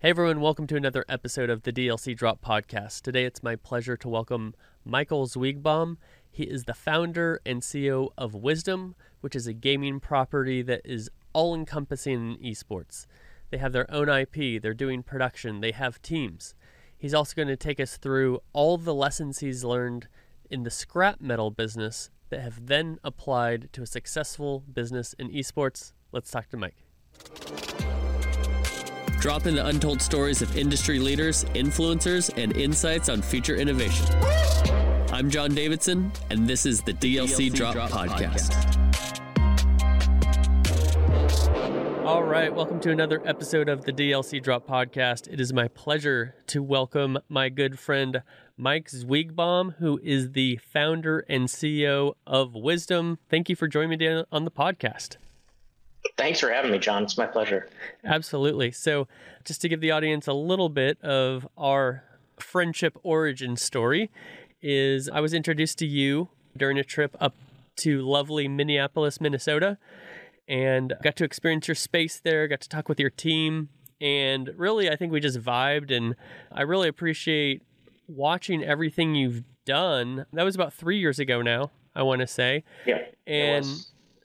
Hey everyone, welcome to another episode of the DLC Drop podcast. Today it's my pleasure to welcome Michael Zweigbaum. He is the founder and CEO of Wisdom, which is a gaming property that is all encompassing in esports. They have their own IP, they're doing production, they have teams. He's also going to take us through all the lessons he's learned in the scrap metal business that have then applied to a successful business in esports. Let's talk to Mike. Drop in the untold stories of industry leaders, influencers, and insights on future innovation. I'm John Davidson, and this is the DLC, DLC Drop, Drop, Podcast. Podcast. All right, welcome to another episode of the DLC Drop Podcast. It is my pleasure to welcome my good friend Mike Zweigbaum, who is the founder and CEO of Wisdom. Thank you for joining me on the podcast. Thanks for having me, John. It's my pleasure. Absolutely. So, just to give the audience a little bit of our friendship origin story, is I was introduced to you during a trip up to lovely Minneapolis, Minnesota, and got to experience your space there, got to talk with your team, and really, I think we just vibed, and I really appreciate watching everything you've done. That was about three years ago now, I want to say. Yeah. And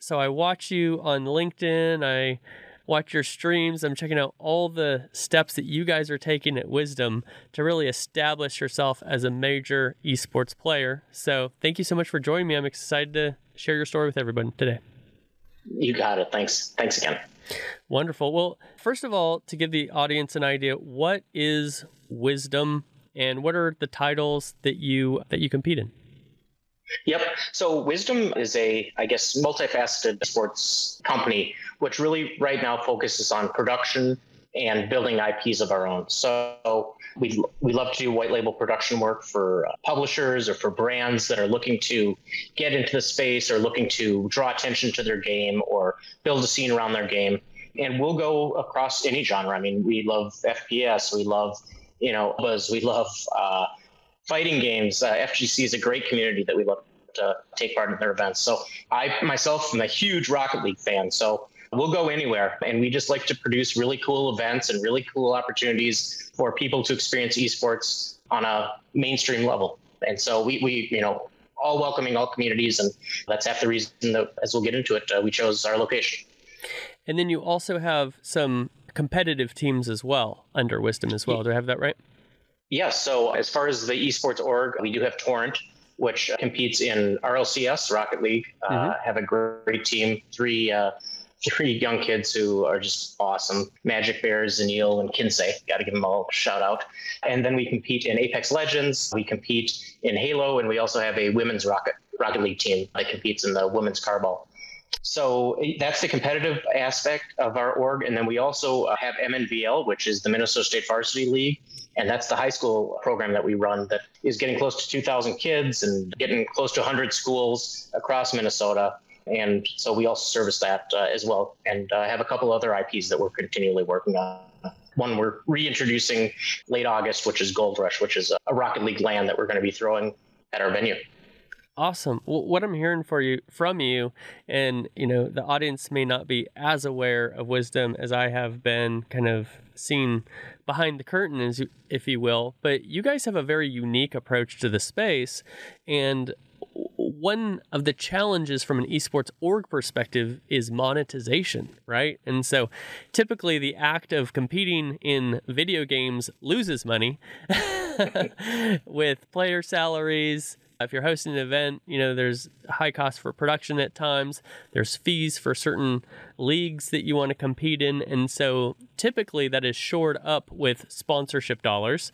so I watch you on LinkedIn. I watch your streams. I'm checking out all the steps that you guys are taking at Wisdom to really establish yourself as a major esports player. So thank you so much for joining me. I'm excited to share your story with everyone today. You got it. Thanks. Thanks again. Wonderful. Well, first of all, to give the audience an idea, what is Wisdom and what are the titles that you that you compete in? Yep. So Wisdom is a, I guess, multifaceted sports company, which really right now focuses on production and building IPs of our own. So we we love to do white label production work for uh, publishers or for brands that are looking to get into the space or looking to draw attention to their game or build a scene around their game. And we'll go across any genre. I mean, we love FPS, we love you know buzz, we love. Uh, fighting games. Uh, FGC is a great community that we love to take part in their events. So I myself am a huge Rocket League fan. So we'll go anywhere, and we just like to produce really cool events and really cool opportunities for people to experience esports on a mainstream level. And so we, we you know, all welcoming all communities, and that's half the reason that, as we'll get into it, uh, we chose our location. And then you also have some competitive teams as well under Wisdom as well. Do I have that right? Yes. So as far as the esports org, we do have Torrent, which competes in RLCS, Rocket League. Uh, mm-hmm. Uh, have a great team, three uh, three young kids who are just awesome. Magic Bears, Zanil, and Kinsey. Got to give them all a shout out. And then we compete in Apex Legends. We compete in Halo, and we also have a women's Rocket Rocket League team that competes in the women's carball. So eh, that's the competitive aspect of our org. And then we also uh, have MNVL, which is the Minnesota State Varsity League. And that's the high school program that we run that is getting close to 2,000 kids and getting close to 100 schools across Minnesota. And so we also service that uh, as well and uh, have a couple other IPs that we're continually working on. One we're reintroducing late August, which is Gold Rush, which is a Rocket League LAN that we're going to be throwing at our venue. Awesome. Well, what I'm hearing for you from you, and you know, the audience may not be as aware of wisdom as I have been, kind of seen behind the curtain, as if you will. But you guys have a very unique approach to the space, and one of the challenges from an esports org perspective is monetization, right? And so typically the act of competing in video games loses money with player salaries, if you're hosting an event, you know, there's high cost for production at times. There's fees for certain leagues that you want to compete in. And so typically that is shored up with sponsorship dollars.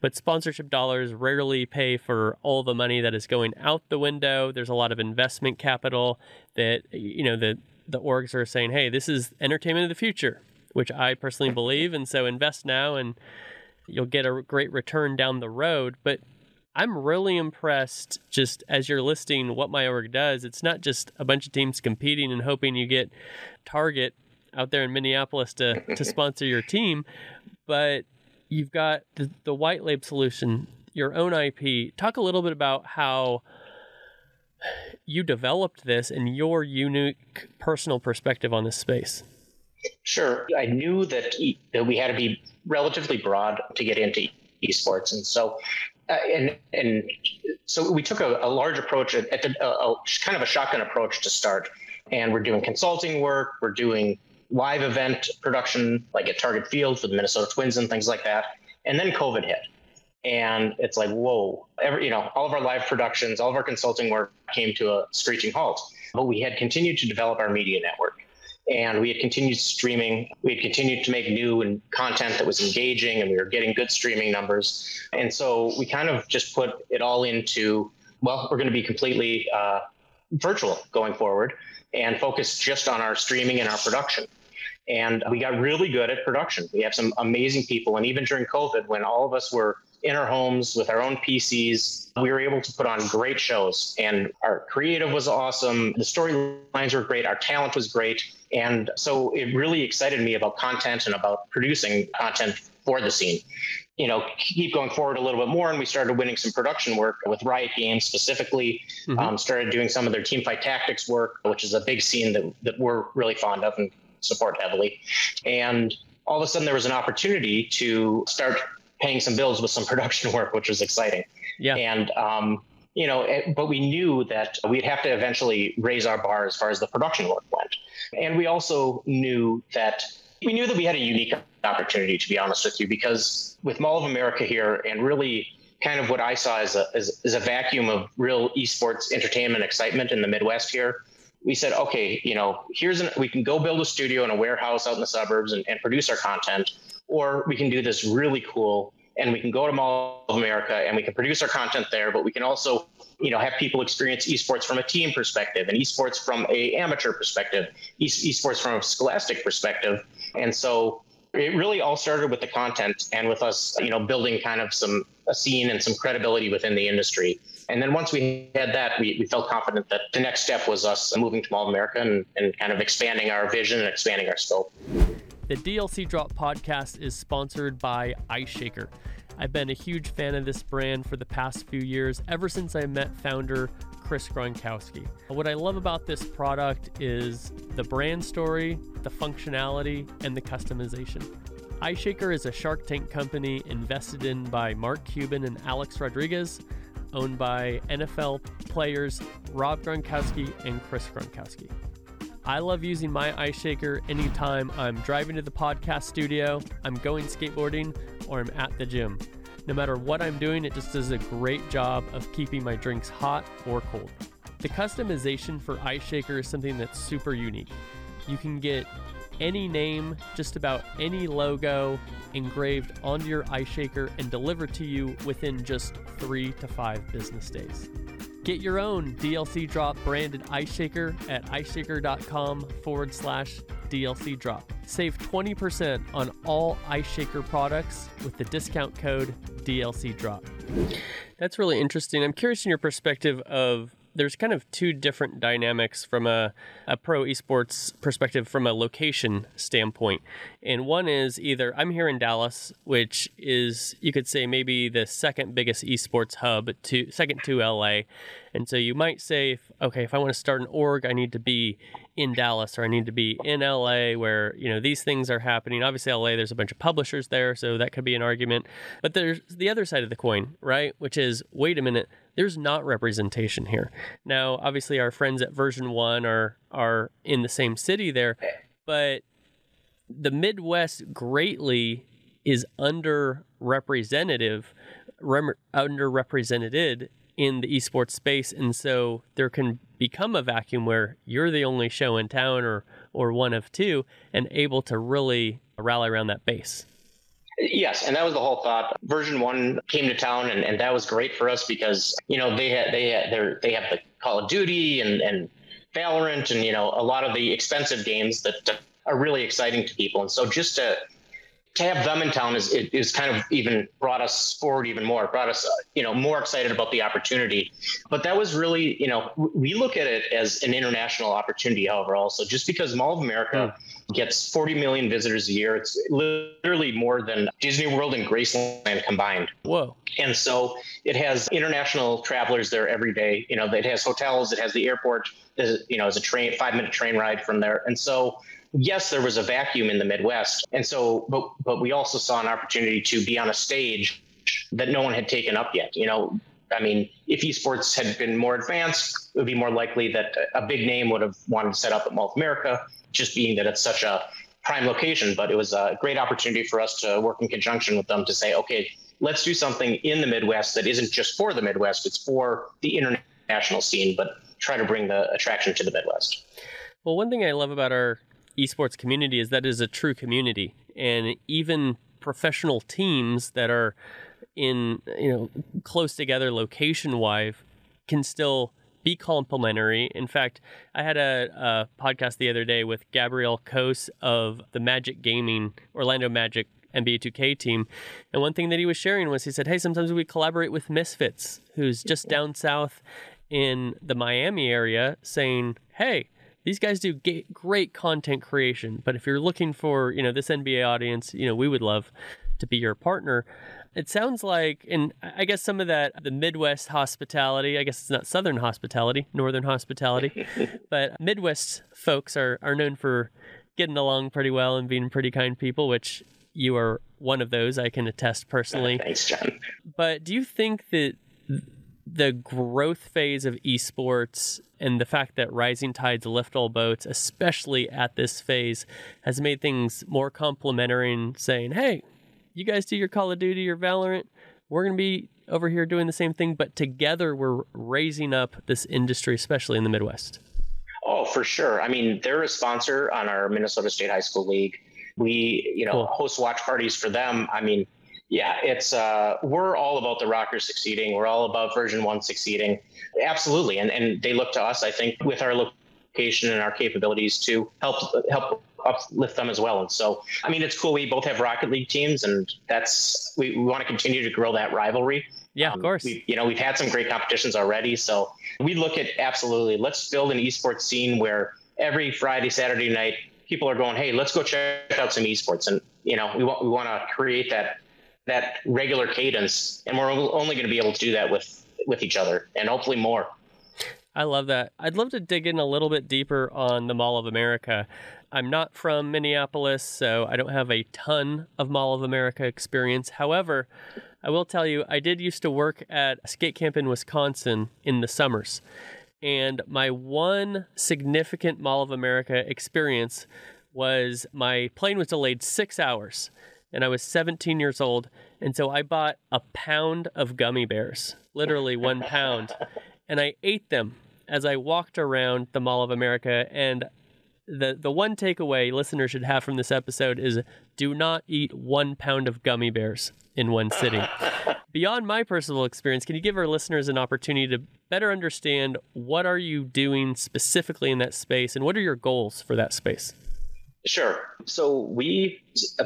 But sponsorship dollars rarely pay for all the money that is going out the window. There's a lot of investment capital that, you know, the, the orgs are saying, hey, this is entertainment of the future, which I personally believe. And so invest now and you'll get a great return down the road. But I'm really impressed just as you're listing what my org does. It's not just a bunch of teams competing and hoping you get Target out there in Minneapolis to, to sponsor your team, but you've got the, the white label solution, your own IP. Talk a little bit about how you developed this and your unique personal perspective on this space. Sure. I knew that, that we had to be relatively broad to get into esports. And so, uh, and, and so we took a, a large approach at, at the, a, a, kind of a shotgun approach to start. And we're doing consulting work, we're doing live event production, like at Target Field for the Minnesota Twins and things like that. And then COVID hit. And it's like, whoa, every, you know, all of our live productions, all of our consulting work came to a screeching halt. But we had continued to develop our media network and we had continued streaming. We had continued to make new and content that was engaging, and we were getting good streaming numbers. And so we kind of just put it all into well, we're going to be completely uh, virtual going forward and focus just on our streaming and our production. And we got really good at production. We have some amazing people, and even during COVID, when all of us were in our homes with our own PCs. We were able to put on great shows, and our creative was awesome. The storylines were great. Our talent was great. And so it really excited me about content and about producing content for the scene. You know, keep going forward a little bit more, and we started winning some production work with Riot Games specifically. Mm-hmm. Um, started doing some of their team fight tactics work, which is a big scene that that we're really fond of and support heavily. And all of a sudden, there was an opportunity to start paying some bills with some production work, which was exciting. Yeah. And um, you know, eh, but we knew that we'd have to eventually raise our bar as far as the production work went. And we also knew that we knew that we had a unique opportunity, to be honest with you, because with Mall of America here and really kind of what I saw as a, as, as a vacuum of real esports entertainment excitement in the Midwest here, we said, okay, you know, here's an, we can go build a studio in a warehouse out in the suburbs and, and produce our content or we can do this really cool and we can go to Mall of America and we can produce our content there, but we can also, you know, have people experience esports from a team perspective and esports from a amateur perspective, esports from a scholastic perspective. And so it really all started with the content and with us, you know, building kind of some a scene and some credibility within the industry. And then once we had that, we, we felt confident that the next step was us moving to Mall of America and, and kind of expanding our vision and expanding our scope. The DLC Drop podcast is sponsored by Ice Shaker. I've been a huge fan of this brand for the past few years, ever since I met founder Chris Gronkowski. What I love about this product is the brand story, the functionality, and the customization. Ice Shaker is a Shark Tank company invested in by Mark Cuban and Alex Rodriguez, owned by NFL players Rob Gronkowski and Chris Gronkowski. I love using my ice shaker anytime I'm driving to the podcast studio, I'm going skateboarding, or I'm at the gym. No matter what I'm doing, it just does a great job of keeping my drinks hot or cold. The customization for Ice Shaker is something that's super unique. You can get any name, just about any logo engraved onto your ice shaker and delivered to you within just three to five business days. Get your own DLC drop branded ice shaker at iceshaker.com forward slash DLC drop. Save 20% on all ice shaker products with the discount code DLC drop. That's really interesting. I'm curious in your perspective of there's kind of two different dynamics from a, a pro esports perspective from a location standpoint. And one is either I'm here in Dallas, which is you could say maybe the second biggest esports hub to second to LA. And so you might say, okay, if I want to start an org, I need to be in Dallas or I need to be in LA where, you know, these things are happening. Obviously LA there's a bunch of publishers there, so that could be an argument. But there's the other side of the coin, right? Which is wait a minute, there's not representation here. Now, obviously, our friends at Version One are are in the same city there, but the Midwest greatly is underrepresentative, underrepresented in the esports space, and so there can become a vacuum where you're the only show in town or or one of two, and able to really rally around that base. Yes, and that was the whole thought. Version one came to town, and, and that was great for us because you know they had they had they have the Call of Duty and and Valorant and you know a lot of the expensive games that are really exciting to people, and so just to to have them in town is is kind of even brought us forward even more, brought us you know more excited about the opportunity. But that was really you know we look at it as an international opportunity. However, also just because Mall of America mm. gets 40 million visitors a year, it's literally more than Disney World and Graceland combined. Whoa! And so it has international travelers there every day. You know, it has hotels, it has the airport. You know, it's a train five minute train ride from there, and so yes, there was a vacuum in the Midwest. And so, but, but we also saw an opportunity to be on a stage that no one had taken up yet. You know, I mean, if esports had been more advanced, it would be more likely that a big name would have wanted to set up at Mall of America, just being that it's such a prime location. But it was a great opportunity for us to work in conjunction with them to say, okay, let's do something in the Midwest that isn't just for the Midwest, it's for the international scene, but try to bring the attraction to the Midwest. Well, one thing I love about our esports community is that it is a true community. And even professional teams that are in you know close together location wise can still be complementary. In fact, I had a, a, podcast the other day with Gabriel Kos of the Magic Gaming Orlando Magic NBA 2K team, and one thing that he was sharing was he said, "Hey, sometimes we collaborate with Misfits, who's just down south in the Miami area, saying, hey." These guys do great content creation, but if you're looking for, you know, this NBA audience, you know, we would love to be your partner. It sounds like, and I guess some of that, the Midwest hospitality, I guess it's not Southern hospitality, Northern hospitality, but Midwest folks are, are known for getting along pretty well and being pretty kind people, which you are one of those. I can attest ah, personally. Thanks, John. But do you think that the growth phase of esports and the fact that rising tides lift all boats, especially at this phase, has made things more complementary and saying, hey, you guys do your Call of Duty or Valorant. We're going to be over here doing the same thing, but together we're raising up this industry, especially in the Midwest. Oh, for sure. I mean, they're a sponsor on our Minnesota State High School League. We, you know, cool. host watch parties for them. I mean, yeah, it's uh, we're all about the rockers succeeding. We're all about version one succeeding. Absolutely, and and they look to us, I think, with our location and our capabilities to help help uplift them as well. And so, I mean, it's cool. We both have Rocket League teams, and that's we, we want to continue to grow that rivalry. Yeah, um, of course. We, you know, we've had some great competitions already, so we look at absolutely. Let's build an esports scene where every Friday, Saturday night, people are going, "Hey, let's go check out some esports," and you know, we want we want to create that that regular cadence, and we're only going to be able to do that with with each other, and hopefully more. I love that. I'd love to dig in a little bit deeper on the Mall of America. I'm not from Minneapolis, so I don't have a ton of Mall of America experience. However, I will tell you, I did used to work at a skate camp in Wisconsin in the summers. And my one significant Mall of America experience was my plane was delayed six hours and I was 17 years old. And so I bought a pound of gummy bears, literally one pound, and I ate them as I walked around the Mall of America. And the the one takeaway listeners should have from this episode is do not eat one pound of gummy bears in one sitting. Beyond my personal experience, can you give our listeners an opportunity to better understand what are you doing specifically in that space and what are your goals for that space? Sure. So we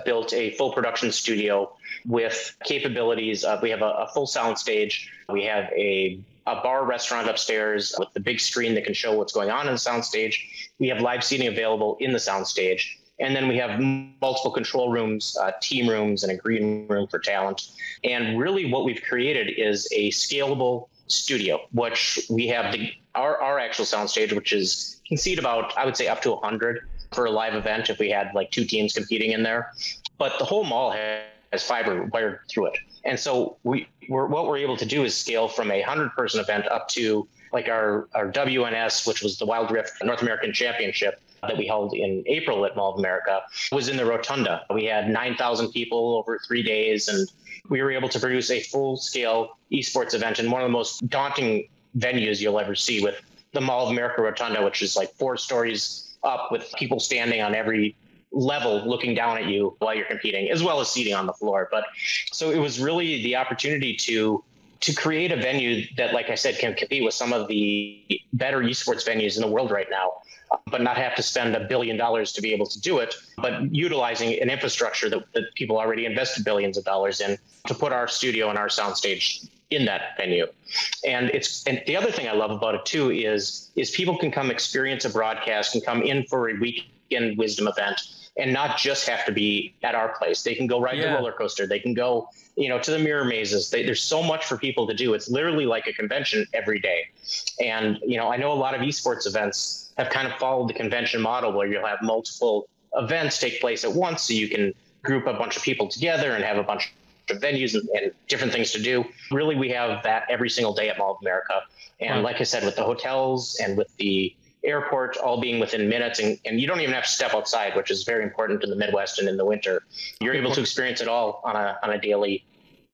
built a full production studio with capabilities. Of, we have a, a full sound stage. We have a a bar restaurant upstairs with the big screen that can show what's going on in the soundstage. We have live seating available in the soundstage. And then we have multiple control rooms, uh, team rooms, and a green room for talent. And really, what we've created is a scalable studio, which we have the, our, our actual soundstage, which is can seat about, I would say, up to 100 for a live event if we had like two teams competing in there. But the whole mall has fiber wired through it. And so we we're, what we're able to do is scale from a hundred person event up to like our, our WNS, which was the Wild Rift North American Championship that we held in April at Mall of America, was in the Rotunda. We had 9,000 people over three days, and we were able to produce a full scale esports event in one of the most daunting venues you'll ever see with the Mall of America Rotunda, which is like four stories up with people standing on every level looking down at you while you're competing, as well as seating on the floor. But so it was really the opportunity to to create a venue that, like I said, can compete with some of the better esports venues in the world right now, but not have to spend a billion dollars to be able to do it, but utilizing an infrastructure that, that people already invested billions of dollars in to put our studio and our soundstage in that venue. And it's and the other thing I love about it too is is people can come experience a broadcast and come in for a weekend wisdom event and not just have to be at our place. They can go ride yeah. the roller coaster. They can go, you know, to the mirror mazes. They, there's so much for people to do. It's literally like a convention every day. And, you know, I know a lot of esports events have kind of followed the convention model where you'll have multiple events take place at once so you can group a bunch of people together and have a bunch of venues and, and different things to do. Really, we have that every single day at Mall of America. And like I said, with the hotels and with the airport all being within minutes and, and you don't even have to step outside which is very important in the midwest and in the winter you're able to experience it all on a, on a daily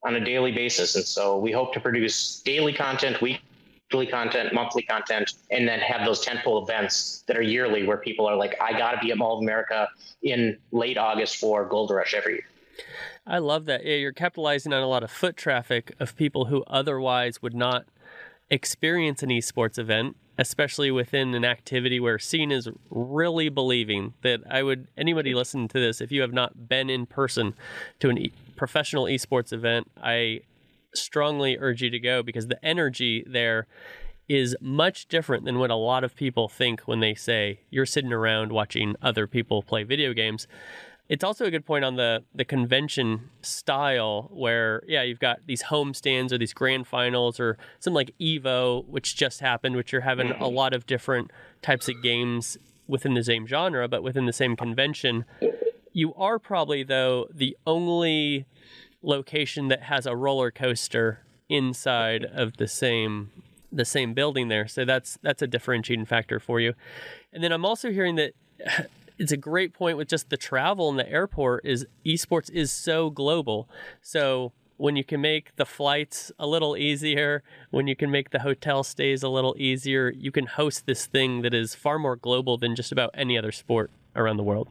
on a daily basis and so we hope to produce daily content weekly content monthly content and then have those tentpole events that are yearly where people are like i gotta be at mall of america in late august for gold rush every year I love that. Yeah, you're capitalizing on a lot of foot traffic of people who otherwise would not experience an esports event, especially within an activity where Scene is really believing that I would anybody listening to this if you have not been in person to an e- professional esports event, I strongly urge you to go because the energy there is much different than what a lot of people think when they say you're sitting around watching other people play video games it's also a good point on the the convention style where yeah you've got these home stands or these grand finals or something like evo which just happened which you're having a lot of different types of games within the same genre but within the same convention. You are probably though the only location that has a roller coaster inside of the same the same building there. So that's that's a differentiating factor for you. And then i'm also hearing that it's a great point with just the travel and the airport is esports is so global. So when you can make the flights a little easier, when you can make the hotel stays a little easier, you can host this thing that is far more global than just about any other sport around the world.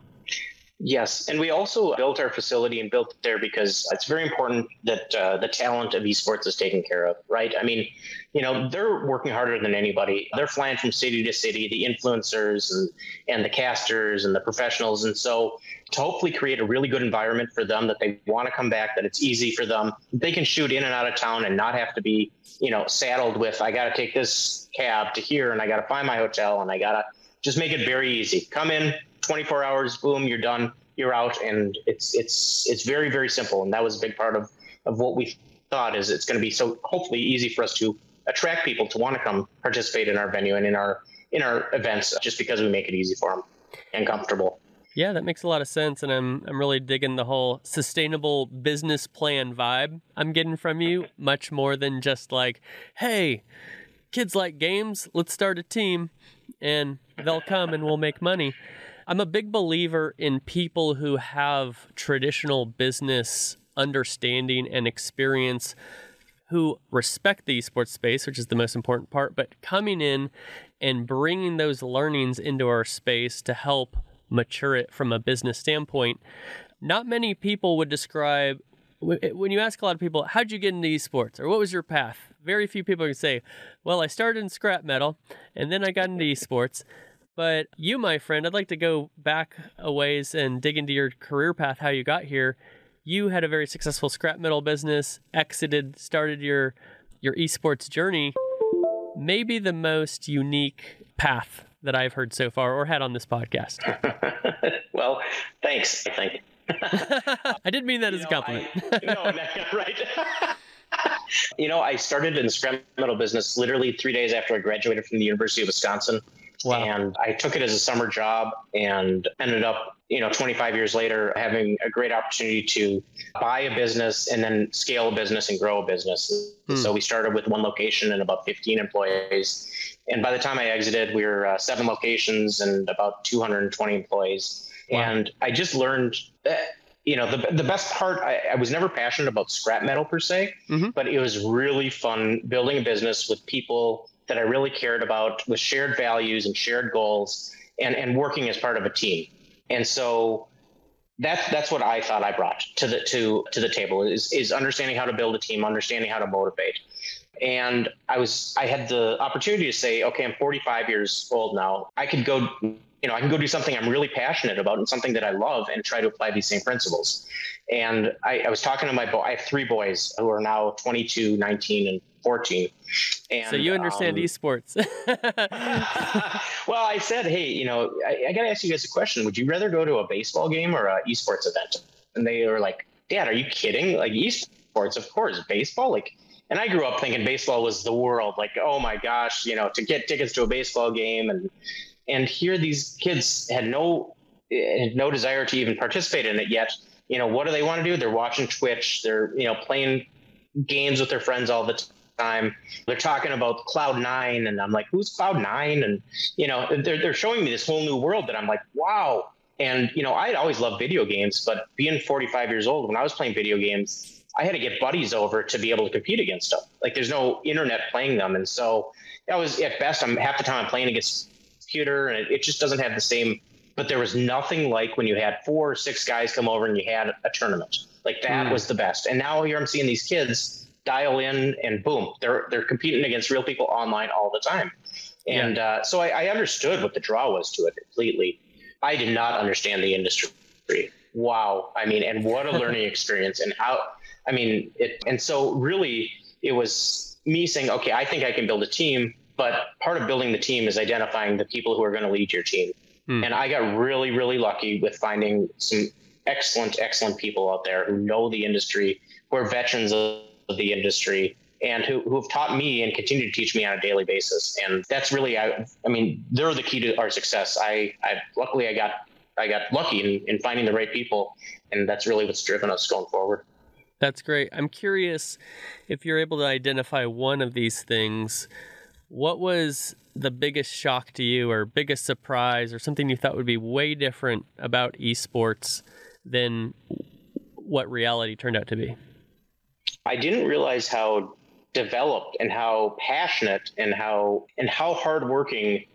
Yes, and we also built our facility and built it there because it's very important that uh, the talent of esports is taken care of, right? I mean, you know, they're working harder than anybody. They're flying from city to city, the influencers and and the casters and the professionals, and so to hopefully create a really good environment for them that they want to come back, that it's easy for them, they can shoot in and out of town and not have to be, you know, saddled with I got to take this cab to here and I got to find my hotel and I got to just make it very easy. Come in, 24 hours, boom, you're done, you're out, and it's it's it's very very simple. And that was a big part of of what we thought is it's going to be so hopefully easy for us to attract people to want to come participate in our venue and in our in our events just because we make it easy for them and comfortable. Yeah, that makes a lot of sense, and I'm I'm really digging the whole sustainable business plan vibe I'm getting from you, much more than just like, hey, kids like games, let's start a team, and they'll come and we'll make money. I'm a big believer in people who have traditional business understanding and experience who respect the esports space, which is the most important part, but coming in and bringing those learnings into our space to help mature it from a business standpoint. Not many people would describe when you ask a lot of people, how'd you get into esports or what was your path? Very few people can say, well, I started in scrap metal and then I got into esports. But you, my friend, I'd like to go back a ways and dig into your career path, how you got here. You had a very successful scrap metal business, exited, started your your esports journey. Maybe the most unique path that I've heard so far or had on this podcast. well, thanks. I think. I didn't mean that you as know, a compliment. I, no, no, right. you know, I started in the scrap metal business literally three days after I graduated from the University of Wisconsin. Wow. And I took it as a summer job and ended up, you know, 25 years later, having a great opportunity to buy a business and then scale a business and grow a business. Hmm. So we started with one location and about 15 employees. And by the time I exited, we were uh, seven locations and about 220 employees. Wow. And I just learned that you know the, the best part I, I, was never passionate about scrap metal per se mm-hmm. but it was really fun building a business with people that I really cared about with shared values and shared goals and, and working as part of a team. And so that's that's what I thought I brought to the to to the table is is understanding how to build a team, understanding how to motivate. And I was I had the opportunity to say, okay, I'm 45 years old now. I could go you know, I can go do something I'm really passionate about and something that I love and try to apply these same principles. And I, I was talking to my boy, I have three boys who are now 22, 19, and 14. And, so you understand um, esports. well, I said, hey, you know, I, I got to ask you guys a question. Would you rather go to a baseball game or an esports event? And they were like, Dad, are you kidding? Like esports, of course, baseball. Like, and I grew up thinking baseball was the world. Like, oh my gosh, you know, to get tickets to a baseball game and and here these kids had no had no desire to even participate in it yet. You know, what do they want to do? They're watching Twitch. They're you know playing games with their friends all the time. They're talking about Cloud9, and I'm like, who's Cloud9? And you know, they're they're showing me this whole new world that I'm like, wow. And you know, I'd always loved video games, but being 45 years old, when I was playing video games, I had to get buddies over to be able to compete against them. Like, there's no internet playing them, and so that was at best. I'm half the time I'm playing against computer, and it, it just doesn't have the same. But there was nothing like when you had four or six guys come over and you had a tournament. Like that mm. was the best. And now here I'm seeing these kids dial in and boom, they're they're competing against real people online all the time. And yeah. uh, so I, I understood what the draw was to it completely. I did not understand the industry. Wow. I mean, and what a learning experience and how, I mean, it, and so really it was me saying, okay, I think I can build a team but part of building the team is identifying the people who are going to lead your team. Hmm. And I got really, really lucky with finding some excellent, excellent people out there who know the industry, who are veterans of the industry, and who, who have taught me and continue to teach me on a daily basis. And that's really, I, I mean, they're the key to our success. I, I luckily I got, I got lucky in, in finding the right people, and that's really what's driven us going forward. That's great. I'm curious if you're able to identify one of these things what was the biggest shock to you, or biggest surprise, or something you thought would be way different about esports than what reality turned out to be? I didn't realize how developed and how passionate and how and how hardworking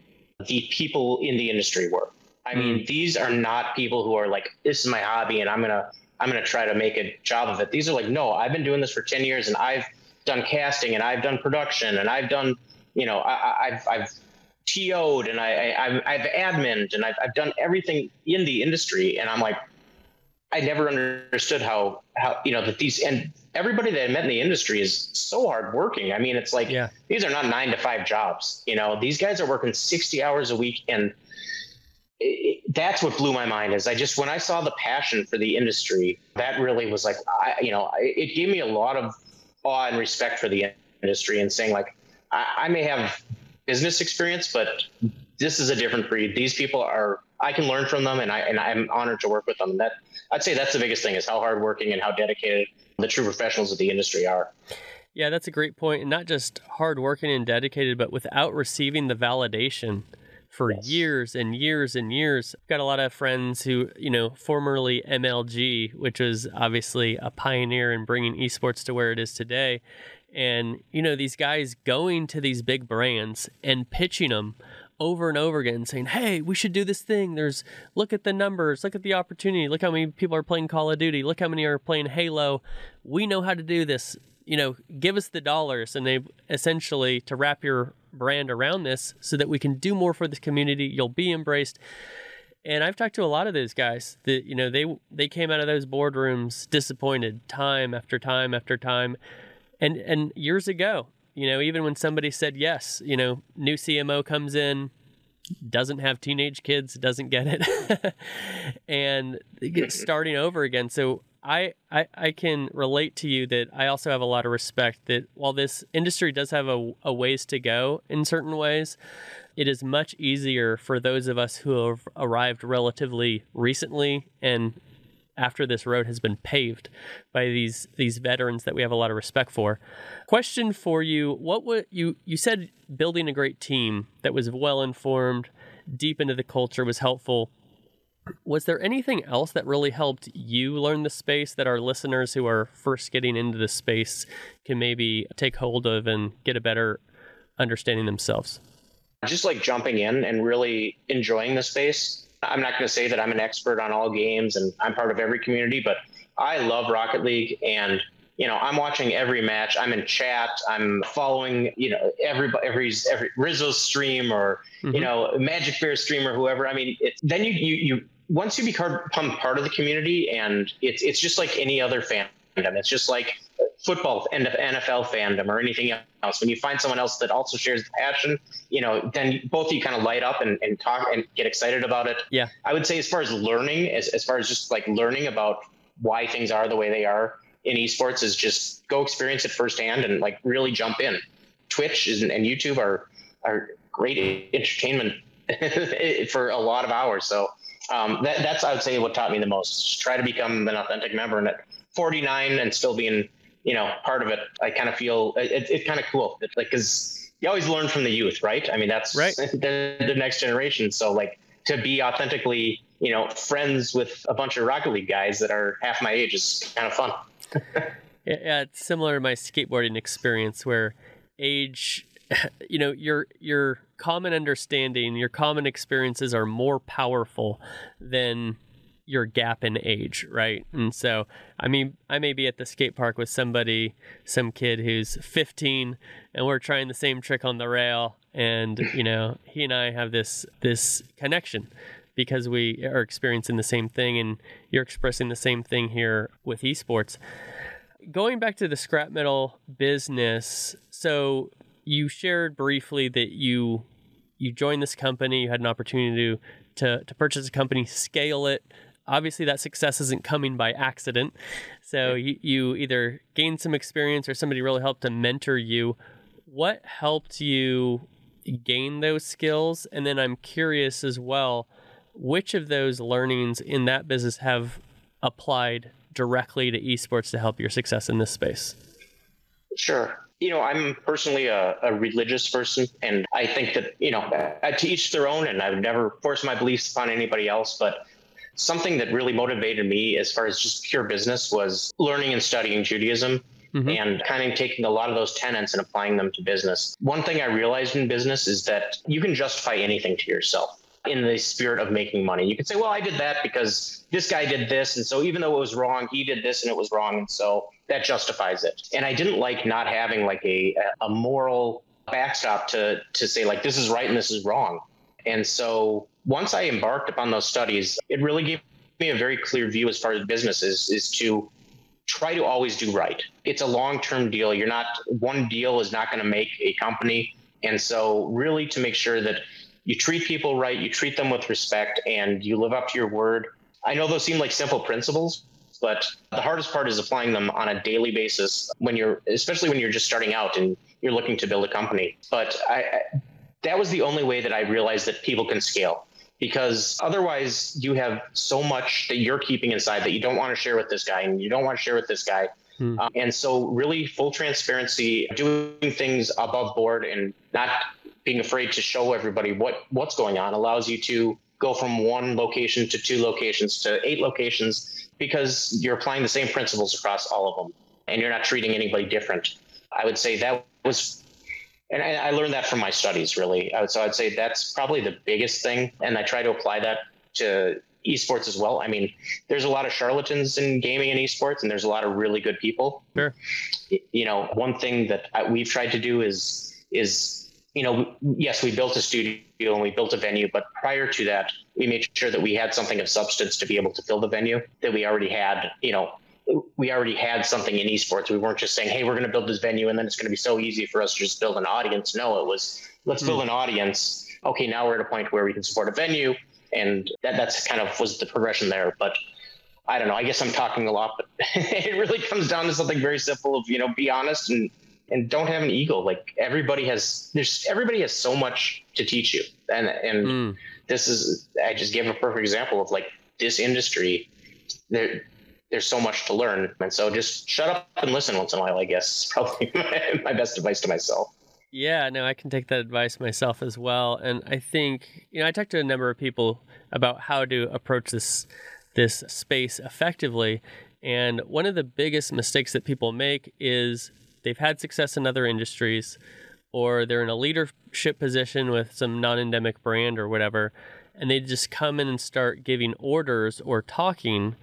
the people in the industry were. I mean, mm. these are not people who are like, "This is my hobby, and I'm gonna I'm gonna try to make a job of it." These are like, "No, I've been doing this for ten years, and I've done casting, and I've done production, and I've done you know, I, have I've TO'd and I, I, I've admined and I've, I've done everything in the industry. And I'm like, I never understood how, how, you know, that these, and everybody that I met in the industry is so hardworking. I mean, it's like, yeah. these are not nine to five jobs, you know, these guys are working 60 hours a week. And it, that's what blew my mind is I just, when I saw the passion for the industry, that really was like, I, you know, it gave me a lot of awe and respect for the industry and saying like, I, I may have business experience, but this is a different breed. These people are I can learn from them, and I and I'm honored to work with them. That I'd say that's the biggest thing is how hardworking and how dedicated the true professionals of the industry are. Yeah, that's a great point, and not just hardworking and dedicated, but without receiving the validation for yes. years and years and years. I've got a lot of friends who, you know, formerly MLG, which was obviously a pioneer in bringing esports to where it is today and you know these guys going to these big brands and pitching them over and over again saying hey we should do this thing. There's look at the numbers. Look at the opportunity. Look how many people are playing call of duty. Look how many are playing halo. We know how to do this. You know give us the dollars. And they essentially to wrap your brand around this so that we can do more for this community you'll be embraced. And I've talked to a lot of those guys that you know they they came out of those boardrooms disappointed time after time after time and and years ago you know even when somebody said yes you know new cmo comes in doesn't have teenage kids doesn't get it and starting over again. So I, I i can relate to you that i also have a lot of respect that while this industry does have a, a ways to go in certain ways it is much easier for those of us who have arrived relatively recently and after this road has been paved by these these veterans that we have a lot of respect for. Question for you: What would you you said building a great team that was well informed, deep into the culture was helpful. Was there anything else that really helped you learn the space that our listeners who are first getting into the space can maybe take hold of and get a better understanding themselves? Just like jumping in and really enjoying the space I'm not going to say that I'm an expert on all games and I'm part of every community, but I love Rocket League and you know, I'm watching every match. I'm in chat. I'm following, you know, every every every Rizzo stream or mm-hmm. you know Magic Bear stream or whoever. I mean, then you you you once you become part of the community, and it's it's just like any other fandom. It's just like football and NFL fandom or anything else. When you find someone else that also shares the passion, you know, then both of you kind of light up and, and talk and get excited about it. Yeah. I would say as far as learning, as, as far as just like learning about why things are the way they are, in esports is just go experience it firsthand and like really jump in. Twitch is, and YouTube are are great entertainment for a lot of hours. So um, that, that's I would say what taught me the most. Just try to become an authentic member, and at 49 and still being you know part of it, I kind of feel it, it's kind of cool. It's like because you always learn from the youth, right? I mean that's right. the, the next generation. So like to be authentically you know friends with a bunch of Rocket League guys that are half my age is kind of fun yeah, it's similar to my skateboarding experience where age, you know, your your common understanding, your common experiences are more powerful than your gap in age, right? And so, I mean, I may be at the skate park with somebody, some kid who's 15, and we're trying the same trick on the rail, and you know, he and I have this this connection because we are experiencing the same thing and you're expressing the same thing here with esports. Going back to the scrap metal business, so you shared briefly that you you joined this company, you had an opportunity to to, to purchase a company, scale it. Obviously, that success isn't coming by accident. So you, you either gained some experience or somebody really helped to mentor you. What helped you gain those skills? And then I'm curious as well which of those learnings in that business have applied directly to esports to help your success in this space? Sure. You know, I'm personally a, a religious person, and I think that, you know, uh, to each their own, and I would never force my beliefs upon anybody else. But something that really motivated me as far as just pure business was learning and studying Judaism. Mm-hmm. and kind of taking a lot of those tenets and applying them to business. One thing I realized in business is that you can justify anything to yourself in the spirit of making money. You can say, well, I did that because this guy did this. And so even though it was wrong, he did this and it was wrong. And so that justifies it. And I didn't like not having like a, a moral backstop to, to say like, this is right and this is wrong. And so once I embarked upon those studies, it really gave me a very clear view as far as business is, to try to always do right. It's a long-term deal. You're not, one deal is not going to make a company. And so really to make sure that you treat people right, you treat them with respect, and you live up to your word. I know those seem like simple principles, but the hardest part is applying them on a daily basis when you're, especially when you're just starting out and you're looking to build a company. But I that was the only way that I realized that people can scale because otherwise you have so much that you're keeping inside that you don't want to share with this guy and you don't want to share with this guy. Hmm. Um, and so really full transparency, doing things above board and not being afraid to show everybody what what's going on allows you to go from one location to two locations to eight locations because you're applying the same principles across all of them and you're not treating anybody different. I would say that was, and I learned that from my studies really. So I'd say that's probably the biggest thing. And I try to apply that to esports as well. I mean, there's a lot of charlatans in gaming and esports, and there's a lot of really good people. Sure. You know, one thing that we've tried to do is is you know, yes, we built a studio and we built a venue, but prior to that, we made sure that we had something of substance to be able to fill the venue that we already had, you know, we already had something in esports. We weren't just saying, hey, we're going to build this venue and then it's going to be so easy for us to just build an audience. No, it was let's build an audience. Okay, now we're at a point where we can support a venue. And that that's kind of was the progression there. But I don't know. I guess I'm talking a lot, but it really comes down to something very simple of, you know, be honest and and don't have an ego. Like everybody has, there's everybody has so much to teach you, and and mm. this is I just gave a perfect example of like this industry. There, there's so much to learn, and so just shut up and listen once in a while. I guess is probably my, best advice to myself. Yeah, no, I can take that advice myself as well. And I think, you know, I talked to a number of people about how to approach this this space effectively. And one of the biggest mistakes that people make is they've had success in other industries or they're in a leadership position with some non-endemic brand or whatever and they just come in and start giving orders or talking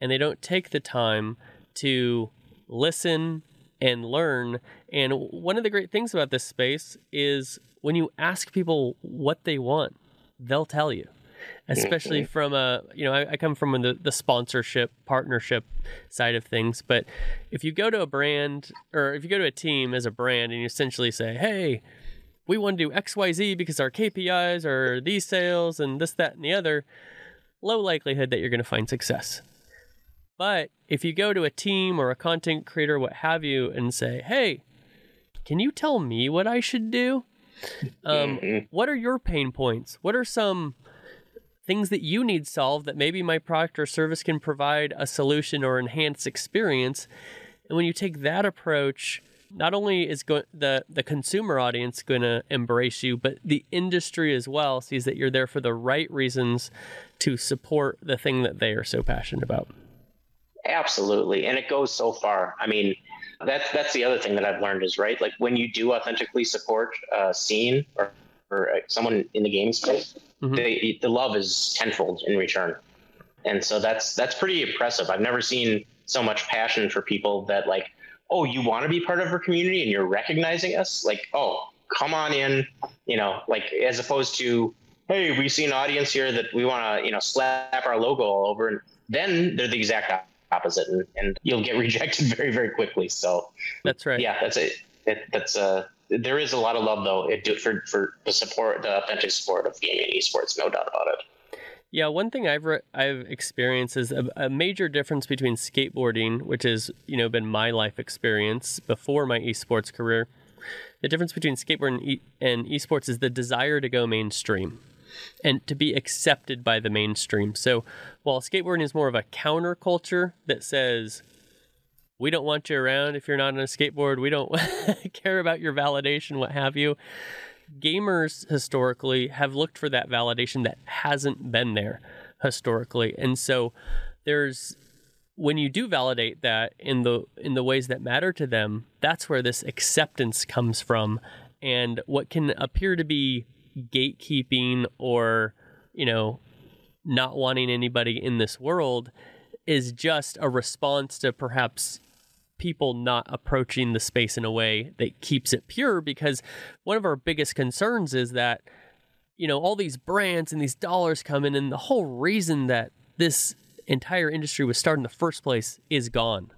and they don't take the time to listen and learn. And one of the great things about this space is when you ask people what they want, they'll tell you. Especially Mm-hmm. from a, you know, I, I come from the, the sponsorship, partnership side of things. But if you go to a brand or if you go to a team as a brand and you essentially say, hey, we want to do XYZ because our KPIs are these sales and this, that, and the other, low likelihood that you're going to find success. But if you go to a team or a content creator, what have you, and say, hey, can you tell me what I should do? Um, Mhm. What are your pain points? What are some things that you need solved that maybe my product or service can provide a solution or enhance experience? And when you take that approach, not only is go- the the consumer audience going to embrace you, but the industry as well sees that you're there for the right reasons to support the thing that they are so passionate about. Absolutely, and it goes so far. I mean, that's that's the other thing that I've learned is right. Like when you do authentically support a scene or, or uh, someone in the game space, Mhm. they, the love is tenfold in return, and so that's that's pretty impressive. I've never seen so much passion for people that like, oh, you want to be part of our community and you're recognizing us. Like, oh, come on in, you know, like as opposed to, hey, we see an audience here that we want to, you know, slap our logo all over, and then they're the exact opposite, and, and you'll get rejected very, very quickly. So, That's right. yeah, that's it. it that's uh, there is a lot of love though it do, for for the support, the authentic support of gaming and esports, no doubt about it. Yeah, one thing I've re- I've experienced is a, a major difference between skateboarding, which has you know been my life experience before my esports career. The difference between skateboarding and, e- and esports is the desire to go mainstream and to be accepted by the mainstream. So while skateboarding is more of a counterculture that says we don't want you around if you're not on a skateboard, we don't care about your validation, what have you gamers historically have looked for that validation that hasn't been there historically. And so there's when you do validate that in the in the ways that matter to them, that's where this acceptance comes from and what can appear to be gatekeeping or, you know, not wanting anybody in this world is just a response to perhaps people not approaching the space in a way that keeps it pure because one of our biggest concerns is that you know all these brands and these dollars come in and the whole reason that this entire industry was started in the first place is gone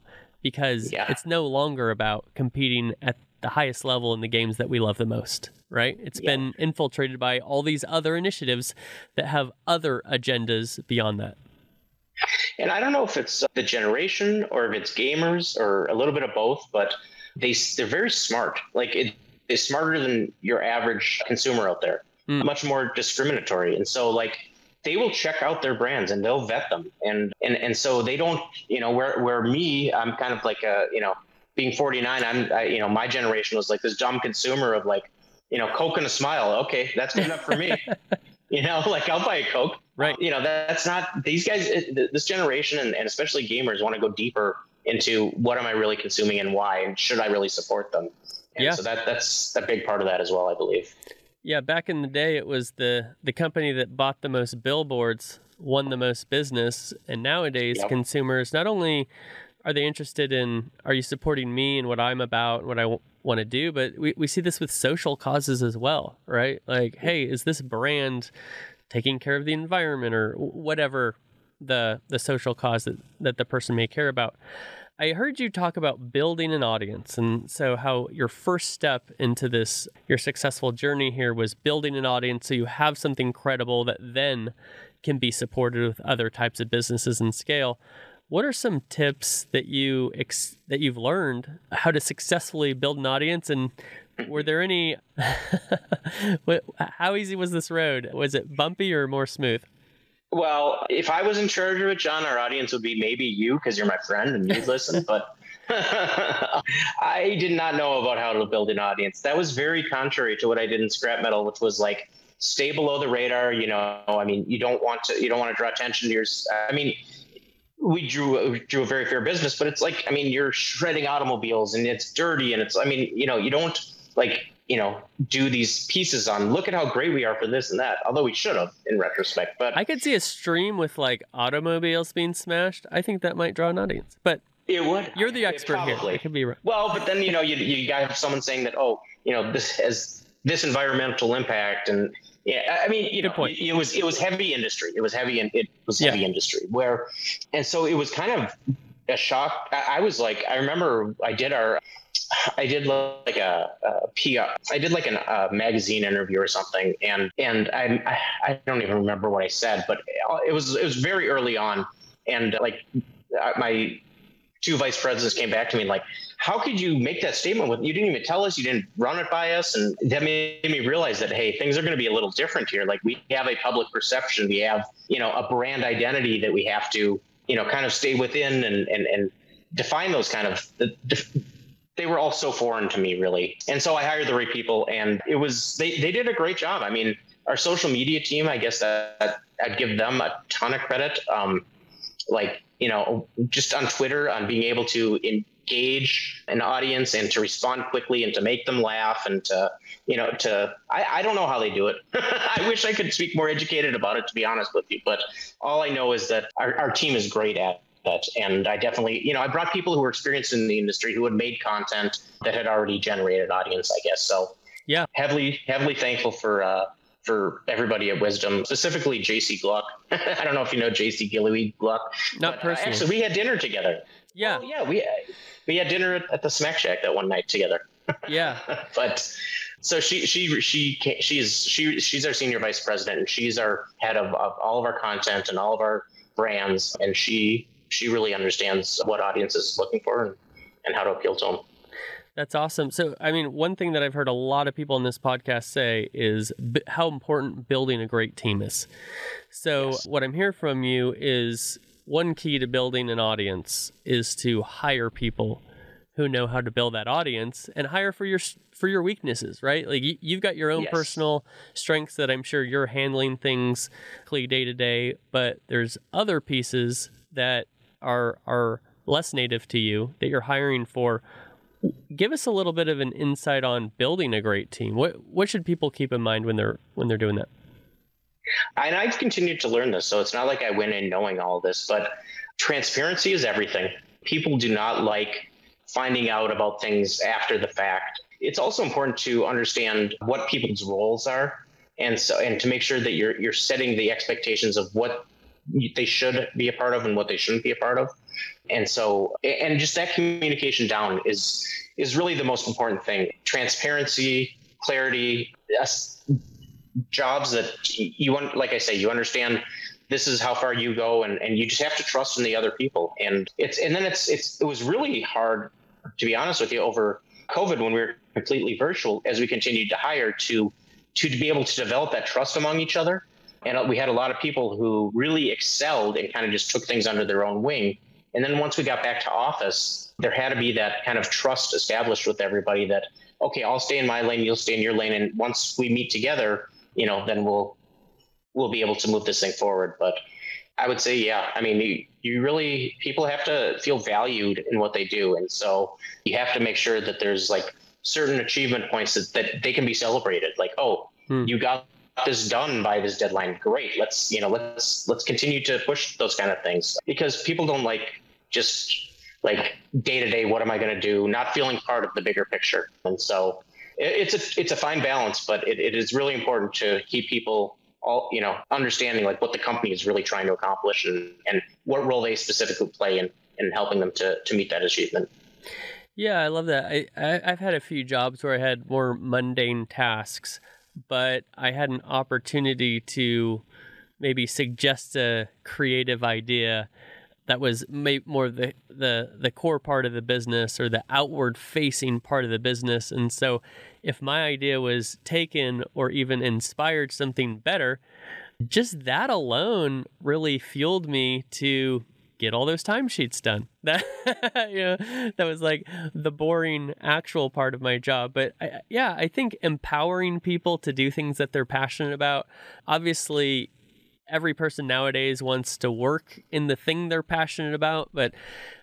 because Yeah. it's no longer about competing at the highest level in the games that we love the most right it's Yeah. been infiltrated by all these other initiatives that have other agendas beyond that And I don't know if it's the generation or if it's gamers or a little bit of both, but they they're very smart. Like it is smarter than your average consumer out there. Hmm. Much more discriminatory, and so like they will check out their brands and they'll vet them, and and and so they don't, you know, where where me, I'm kind of like a, you know, being 49, I'm, I, you know, my generation was like this dumb consumer of like, you know, Coke and a smile. Okay, that's good enough for me. you know, like I'll buy a Coke Right. you know that's not these guys this generation and, and especially gamers want to go deeper into what am i really consuming and why and should i really support them and Yeah. so that that's a big part of that as well i believe Yeah, back in the day, it was the the company that bought the most billboards won the most business, and nowadays Yep. consumers not only are they interested in are you supporting me and what I'm about and what I want to do, but we, we see this with social causes as well, right? Like, hey, is this brand taking care of the environment or whatever the the social cause that, that the person may care about? I heard you talk about building an audience. And so, how your first step into this, your successful journey here was building an audience so you have something credible that then can be supported with other types of businesses and scale. What are some tips that you ex- that you've learned how to successfully build an audience and were there any how easy was this road? Was it bumpy or more smooth? well if i was in charge of it john our audience would be maybe you because you're my friend and you'd listen but i did not know about how to build an audience that was very contrary to what i did in scrap metal which was like stay below the radar you know i mean you don't want to you don't want to draw attention to your i mean we drew we drew a very fair business, but it's like I mean you're shredding automobiles and it's dirty and it's I mean you know you don't like you know do these pieces on look at how great we are for this and that although we should have in retrospect but I could see a stream with like automobiles being smashed. I think that might draw an audience. But It would. You're the expert here. It could be right. Well, but then you know you you got someone saying that oh you know this has this environmental impact and yeah I mean you Good know point. it was it was heavy industry. It was heavy and it was heavy yeah. industry where and so it was kind of a shock. I, I was like I remember I did our I did like a, a PR. I did like a uh, magazine interview or something, and and I I don't even remember what I said, but it was it was very early on, and like uh, my two vice presidents came back to me like, how could you make that statement with you didn't even tell us, you didn't run it by us, and that made me realize that hey, things are going to be a little different here. Like we have a public perception, we have you know a brand identity that we have to you know kind of stay within and and and define those kind of they were all so foreign to me really. And so i hired the right people and it was they, they did a great job. I mean our social media team i guess that i'd give them a ton of credit. Um, like you know just on twitter on being able to engage an audience and to respond quickly and to make them laugh and to you know to i, I don't know how they do it i wish i could speak more educated about it to be honest with you but all i know is that our, our team is great at that. And I definitely, you know, I brought people who were experienced in the industry who had made content that had already generated audience, I guess. So yeah, heavily, heavily thankful for, uh, for everybody at Wisdom, specifically JC Gluck. I don't know if you know JC Gilly Gluck. Not but, uh, personally. actually, we had dinner together. Yeah. Well, yeah, we we had dinner at the Smack Shack that one night together. Yeah. but so she she she she's she she's our senior vice president and she's our head of, of all of our content and all of our brands and she she really understands what audience is looking for and, and how to appeal to them. That's awesome. So, I mean, one thing that I've heard a lot of people on this podcast say is b- how important building a great team is. So, yes. what I'm hearing from you is one key to building an audience is to hire people who know how to build that audience and hire for your for your weaknesses, right? Like you, have got your own yes. personal strengths that I'm sure you're handling things day to day, but there's other pieces that are are less native to you that you're hiring for give us a little bit of an insight on building a great team what what should people keep in mind when they're when they're doing that and i've continued to learn this so it's not like i went in knowing all this but transparency is everything people do not like finding out about things after the fact it's also important to understand what people's roles are and so and to make sure that you're you're setting the expectations of what they should be a part of and what they shouldn't be a part of. And so, and just that communication down is is really the most important thing. Transparency, clarity, jobs that you want, like I say, you understand this is how far you go and, and you just have to trust in the other people. And it's, and then it's, it's, it was really hard to be honest with you over COVID when we were completely virtual as we continued to hire to, to be able to develop that trust among each other and uh, we had a lot of people who really excelled and kind of just took things under their own wing. And then once we got back to office, there had to be that kind of trust established with everybody that, okay, I'll stay in my lane, you'll stay in your lane. And once we meet together, you know, then we'll, we'll be able to move this thing forward. But I would say, yeah, I mean, you, you really, people have to feel valued in what they do. And so you have to make sure that there's like certain achievement points that, that they can be celebrated. Like, oh, hmm. you got this done by this deadline great let's you know let's let's continue to push those kind of things because people don't like just like day to day what am i going to do not feeling part of the bigger picture and so it's a it's a fine balance but it, it is really important to keep people all you know understanding like what the company is really trying to accomplish and and what role they specifically play in in helping them to to meet that achievement. Yeah i love that. I, I i've had a few jobs where i had more mundane tasks but I had an opportunity to maybe suggest a creative idea that was more the, the the core part of the business or the outward facing part of the business and so if my idea was taken or even inspired something better just that alone really fueled me to get all those timesheets done. That you know, that was like the boring actual part of my job. But I, yeah, I think empowering people to do things that they're passionate about. Obviously, every person nowadays wants to work in the thing they're passionate about. But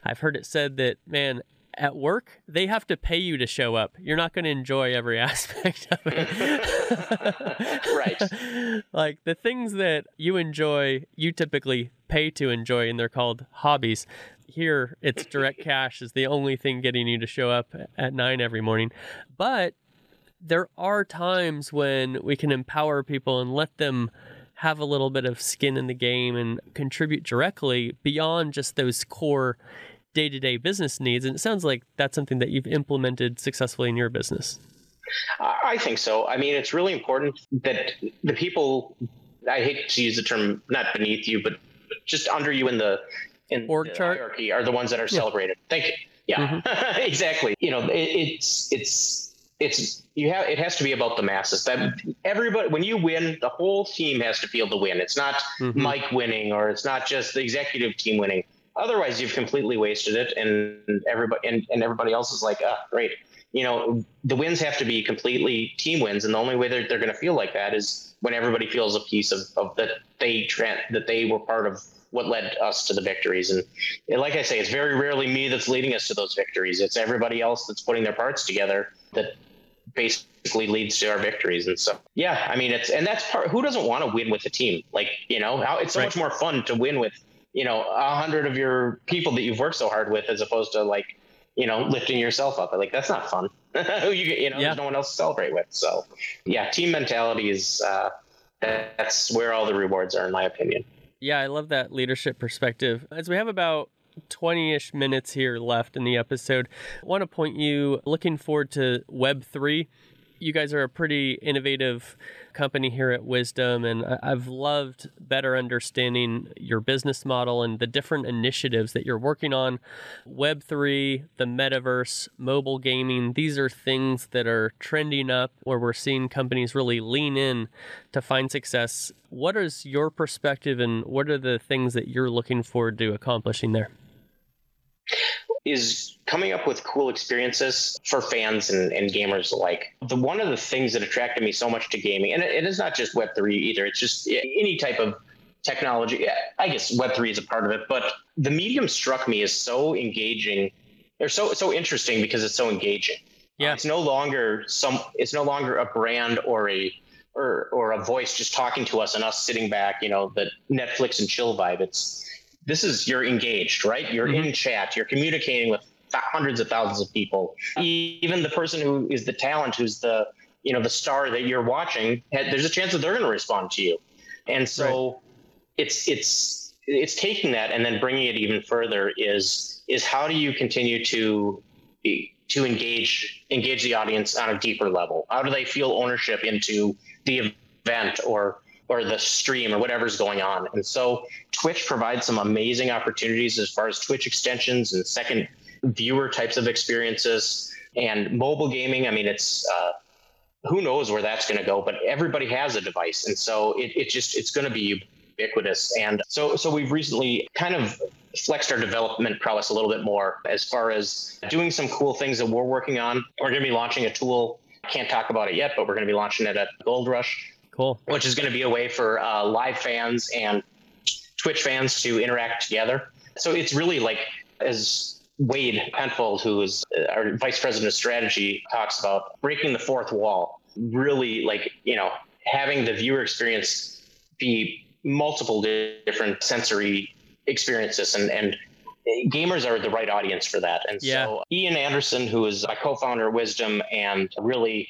I've heard it said that man, at work, they have to pay you to show up. You're not going to enjoy every aspect of it. right. Like the things that you enjoy, you typically pay to enjoy, and they're called hobbies. here it's direct cash is the only thing getting you to show up at nine every morning. But there are times when we can empower people and let them have a little bit of skin in the game and contribute directly beyond just those core day to day business needs. And it sounds like that's something that you've implemented successfully in your business. I think so. I mean, it's really important that the people, I hate to use the term not beneath you, but just under you in the in Org the chart? hierarchy are the ones that are celebrated. Thank you. Yeah, mm-hmm. exactly. You know, it, it's it's it's you have it has to be about the masses. That everybody when you win, the whole team has to feel the win. It's not Mhm. Mike winning or it's not just the executive team winning. Otherwise, you've completely wasted it, and everybody and, and everybody else is like, ah, great. You know, the wins have to be completely team wins, and the only way they're, they're going to feel like that is when everybody feels a piece of, of that they that they were part of what led us to the victories. And, and like I say, it's very rarely me that's leading us to those victories. It's everybody else that's putting their parts together that basically leads to our victories. And so, yeah, I mean, it's and that's part. Who doesn't want to win with a team? Like, you know, how it's so Right. much more fun to win with, you know, a hundred of your people that you've worked so hard with, as opposed to like, you know, lifting yourself up. Like that's not fun. you, you know, Yeah. there's no one else to celebrate with. So, yeah, team mentality is uh, that's where all the rewards are, in my opinion. Yeah, I love that leadership perspective. As we have about 20 ish minutes here left in the episode, I want to point you looking forward to Web3. You guys are a pretty innovative company here at Wisdom, and I've loved better understanding your business model and the different initiatives that you're working on. Web3, the metaverse, mobile gaming, these are things that are trending up where we're seeing companies really lean in to find success. What is your perspective, and what are the things that you're looking forward to accomplishing there? Is coming up with cool experiences for fans and, and gamers alike. The one of the things that attracted me so much to gaming, and it, it is not just Web three either. It's just any type of technology. I guess Web three is a part of it, but the medium struck me as so engaging. Or so so interesting because it's so engaging. Yeah. it's no longer some. It's no longer a brand or a or or a voice just talking to us and us sitting back. You know, the Netflix and chill vibe. It's this is you're engaged, right? You're Mhm. in chat. You're communicating with th- hundreds of thousands of people. Even the person who is the talent, who's the you know the star that you're watching, there's a chance that they're going to respond to you. And so it's it's it's taking that and then bringing it even further is is how do you continue to be, to engage engage the audience on a deeper level? How do they feel ownership into the event or or the stream or whatever's going on? And so Twitch provides some amazing opportunities as far as Twitch extensions and second viewer types of experiences and mobile gaming. I mean, it's uh, who knows where that's going to go, but everybody has a device, and so it, it just it's going to be ubiquitous. And so so we've recently kind of flexed our development prowess a little bit more as far as doing some cool things that we're working on. We're going to be launching a tool. Can't talk about it yet, but we're going to be launching it at Gold Rush Cool. which is going to be a way for uh, live fans and Twitch fans to interact together. So it's really like, as Wade Penfold, who is uh, our vice president of strategy, talks about breaking the fourth wall. Really, like you know, having the viewer experience be multiple different sensory experiences, and and gamers are the right audience for that. And Yeah. so Ian Anderson, who is my co-founder of Wisdom and really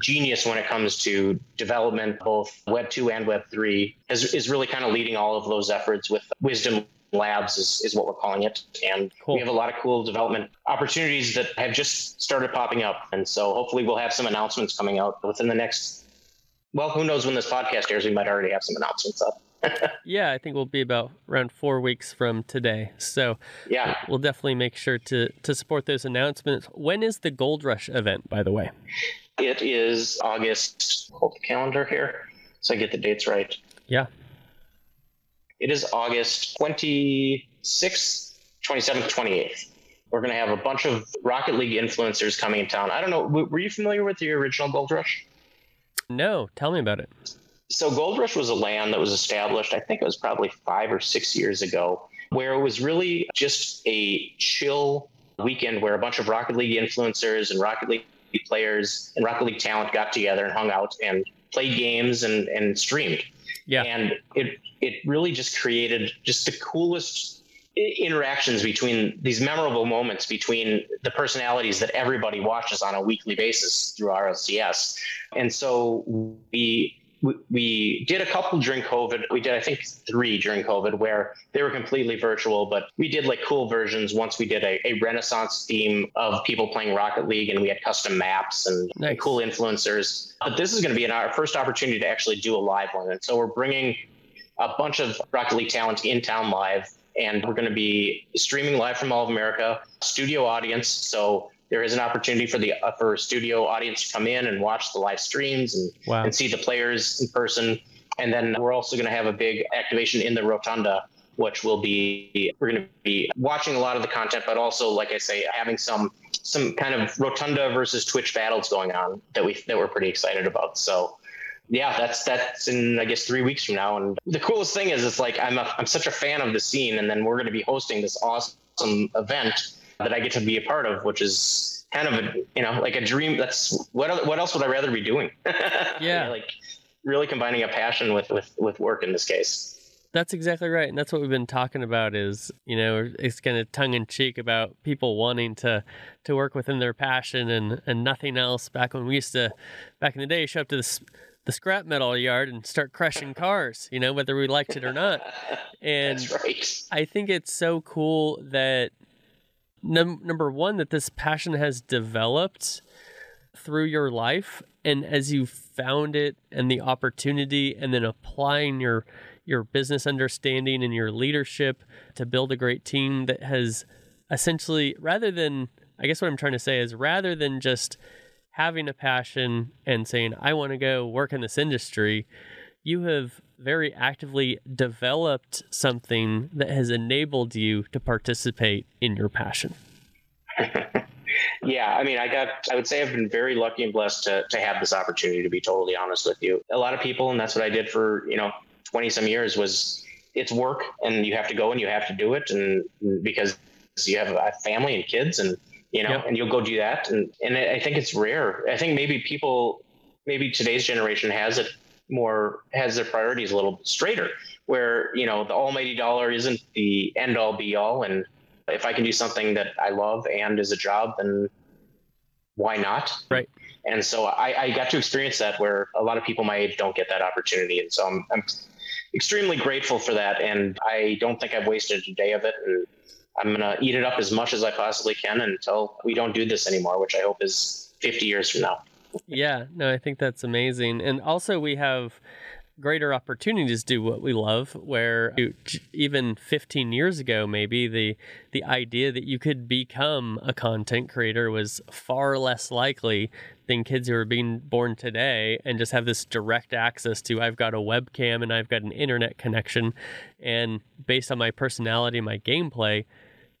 genius when it comes to development, both Web 2 and Web 3, is, is really kind of leading all of those efforts with Wisdom Labs, is, is what we're calling it. And Cool. we have a lot of cool development opportunities that have just started popping up. And so hopefully we'll have some announcements coming out within the next, well, who knows when this podcast airs? We might already have some announcements up. Yeah, I think we'll be about around four weeks from today. So Yeah. we'll definitely make sure to to support those announcements. When is the Gold Rush event, by the way? It is August, hold the calendar here so I get the dates right. Yeah. It is August 26th, 27th, 28th. We're going to have a bunch of Rocket League influencers coming in town. I don't know. Were you familiar with the original Gold Rush? No, tell me about it. So, Gold Rush was a LAN that was established, I think it was probably five or six years ago, where it was really just a chill weekend where a bunch of Rocket League influencers and Rocket League players and Rocket League talent got together and hung out and played games and, and streamed. Yeah. And it it really just created just the coolest interactions between these memorable moments between the personalities that everybody watches on a weekly basis through RLCS. And so we we, we did a couple during COVID. We did, I think, three during COVID where they were completely virtual, but we did like cool versions. Once we did a, a Renaissance theme of people playing Rocket League and we had custom maps and, nice. and cool influencers. But this is going to be an, our first opportunity to actually do a live one. And so we're bringing a bunch of Rocket League talent in town live and we're going to be streaming live from Mall of America, studio audience. So there is an opportunity for the for studio audience to come in and watch the live streams and, wow. and see the players in person. And then we're also going to have a big activation in the rotunda, which will be we're going to be watching a lot of the content, but also, like I say, having some some kind of rotunda versus Twitch battles going on that we that we're pretty excited about. So yeah, that's that's in I guess three weeks from now. And the coolest thing is, it's like I'm a, I'm such a fan of the scene, and then we're going to be hosting this awesome event that I get to be a part of, which is kind of a you know like a dream. That's what what else would I rather be doing? Yeah, like really combining a passion with with with work in this case. That's exactly right, and that's what we've been talking about. Is you know, it's kind of tongue in cheek about people wanting to to work within their passion and and nothing else. Back when we used to, back in the day, show up to this the scrap metal yard and start crushing cars, you know, whether we liked it or not. And right. I think it's so cool that num- number one, that this passion has developed through your life. And as you found it and the opportunity, and then applying your your business understanding and your leadership to build a great team that has essentially rather than I guess what I'm trying to say is rather than just having a passion and saying, I want to go work in this industry, you have very actively developed something that has enabled you to participate in your passion. yeah, I mean, I got, I would say I've been very lucky and blessed to, to have this opportunity, to be totally honest with you. A lot of people, and that's what I did for, you know, 20 some years was it's work and you have to go and you have to do it. And because you have a family and kids and you know, yep. and you'll go do that. And, and I think it's rare. I think maybe people, maybe today's generation has it more, has their priorities a little straighter where, you know, the almighty dollar isn't the end all be all. And if I can do something that I love and is a job, then why not? Right. And so I, I got to experience that where a lot of people my age don't get that opportunity. And so I'm, I'm extremely grateful for that. And I don't think I've wasted a day of it. And I'm going to eat it up as much as I possibly can until we don't do this anymore, which I hope is 50 years from now. Yeah, no, I think that's amazing. And also, we have greater opportunities to do what we love where even 15 years ago maybe the the idea that you could become a content creator was far less likely than kids who are being born today and just have this direct access to I've got a webcam and I've got an internet connection and based on my personality my gameplay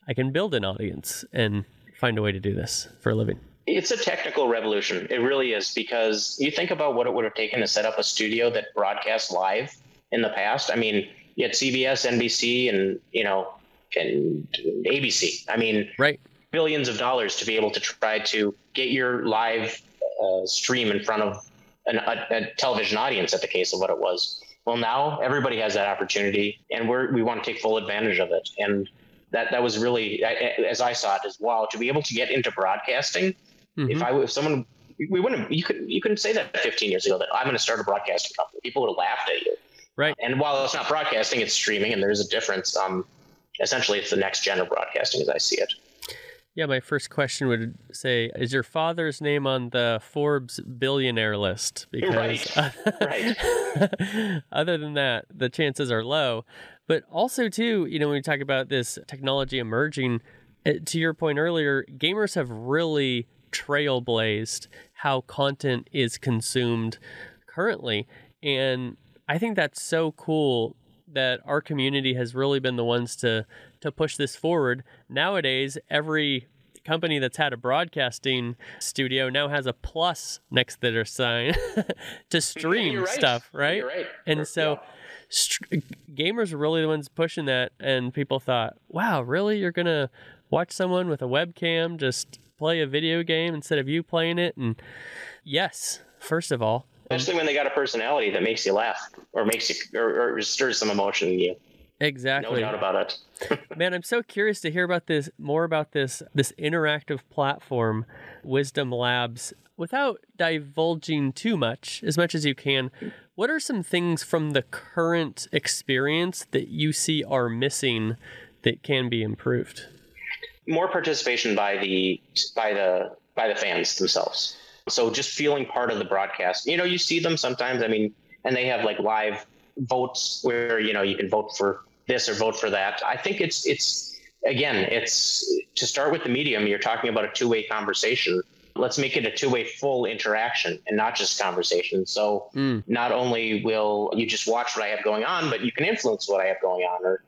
I can build an audience and find a way to do this for a living. It's a technical revolution. It really is because you think about what it would have taken to set up a studio that broadcasts live in the past. I mean, you had CBS, NBC, and you know, and ABC. I mean, right, billions of dollars to be able to try to get your live uh, stream in front of an, a, a television audience. At the case of what it was. Well, now everybody has that opportunity, and we're we want to take full advantage of it. And that that was really as I saw it as wow to be able to get into broadcasting. Mm-hmm. If I if someone we wouldn't you could you couldn't say that 15 years ago that I'm going to start a broadcasting company. People would have laughed at you. Right. And while it's not broadcasting, it's streaming, and there's a difference. Um, essentially, it's the next gen of broadcasting as I see it. Yeah, my first question would say, is your father's name on the Forbes billionaire list? Because right. right. other than that, the chances are low. But also, too, you know, when we talk about this technology emerging, eh, to your point earlier, gamers have really trailblazed how content is consumed currently. And I think that's so cool that our community has really been the ones to to push this forward. Nowadays, every company that's had a broadcasting studio now has a plus next to their sign to stream right. stuff, right? right. And so st- gamers are really the ones pushing that and people thought, "Wow, really you're going to watch someone with a webcam just play a video game instead of you playing it?" And yes, first of all, especially when they got a personality that makes you laugh or makes you or, or stirs some emotion in you. Exactly. No doubt about it. Man, I'm so curious to hear about this more about this this interactive platform, Wisdom Labs. Without divulging too much, as much as you can, what are some things from the current experience that you see are missing that can be improved? More participation by the by the by the fans themselves. So just feeling part of the broadcast. You know, you see them sometimes. I mean, and they have like live votes where you know you can vote for this or vote for that. I think it's it's again, it's to start with the medium. You're talking about a two way conversation. Let's make it a two way full interaction and not just conversation. So mm. not only will you just watch what I have going on, but you can influence what I have going on, or